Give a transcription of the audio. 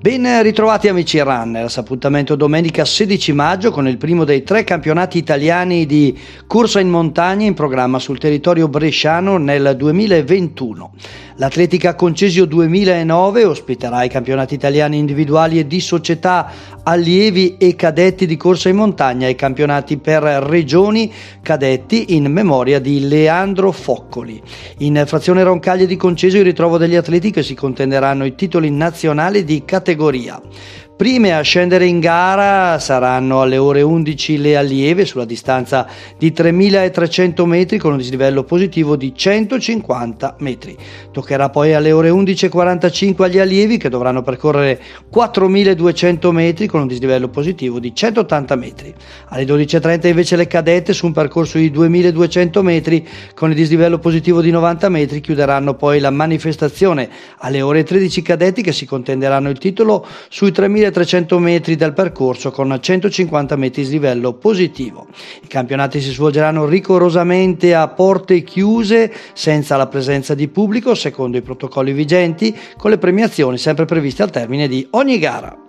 Ben ritrovati amici runners, appuntamento domenica 16 maggio con il primo dei tre campionati italiani di corsa in montagna in programma sul territorio bresciano nel 2021. L'Atletica Concesio 2009 ospiterà i campionati italiani individuali e di società allievi e cadetti di corsa in montagna e i campionati per regioni cadetti in memoria di Leandro Foccoli. In frazione Roncaglie di Concesio il ritrovo degli atleti che si contenderanno i titoli nazionali di categoria categoria. Prime a scendere in gara saranno alle ore 11 le allieve sulla distanza di 3.300 metri con un dislivello positivo di 150 metri. Toccherà poi alle ore 11.45 agli allievi che dovranno percorrere 4.200 metri con un dislivello positivo di 180 metri. Alle 12.30 invece le cadette su un percorso di 2.200 metri con il dislivello positivo di 90 metri chiuderanno poi la manifestazione. Alle ore 13 cadetti che si contenderanno il titolo sui 3.000 1300 metri del percorso con 150 metri di livello positivo. I campionati si svolgeranno rigorosamente a porte chiuse senza la presenza di pubblico secondo i protocolli vigenti con le premiazioni sempre previste al termine di ogni gara.